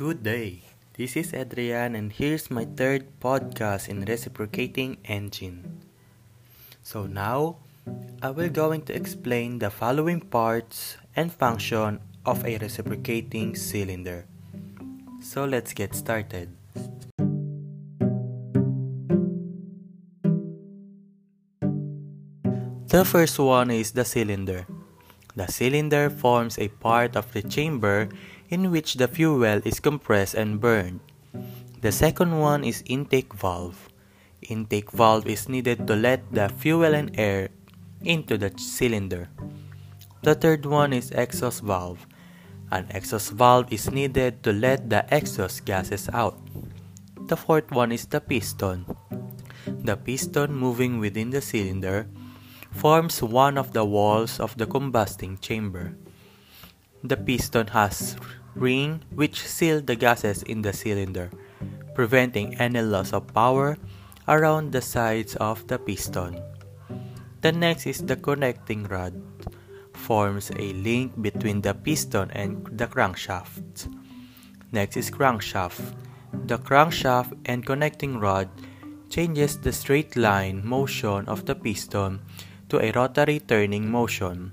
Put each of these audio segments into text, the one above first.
Good day. This is Adrian and here's my third podcast in reciprocating engine. So now, I will going to explain the following parts and function of a reciprocating cylinder. So let's get started. The first one is the cylinder. The cylinder forms a part of the chamber in which the fuel is compressed and burned. The second one is intake valve. Intake valve is needed to let the fuel and air into the cylinder. The third one is exhaust valve. An exhaust valve is needed to let the exhaust gases out. The fourth one is the piston. The piston moving within the cylinder forms one of the walls of the combusting chamber. The piston has ring which seal the gases in the cylinder, preventing any loss of power around the sides of the piston. The next is the connecting rod, forms a link between the piston and the crankshaft. Next is crankshaft. The crankshaft and connecting rod changes the straight line motion of the piston to a rotary turning motion.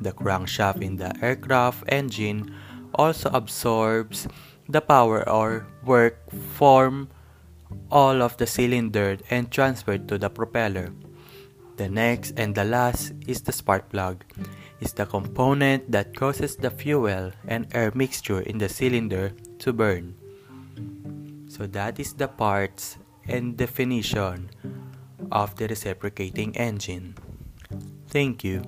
The crankshaft in the aircraft engine also absorbs the power or work from all of the cylinder and transferred to the propeller. The next and the last is the spark plug. It's the component that causes the fuel and air mixture in the cylinder to burn. So that is the parts and definition of the reciprocating engine. Thank you.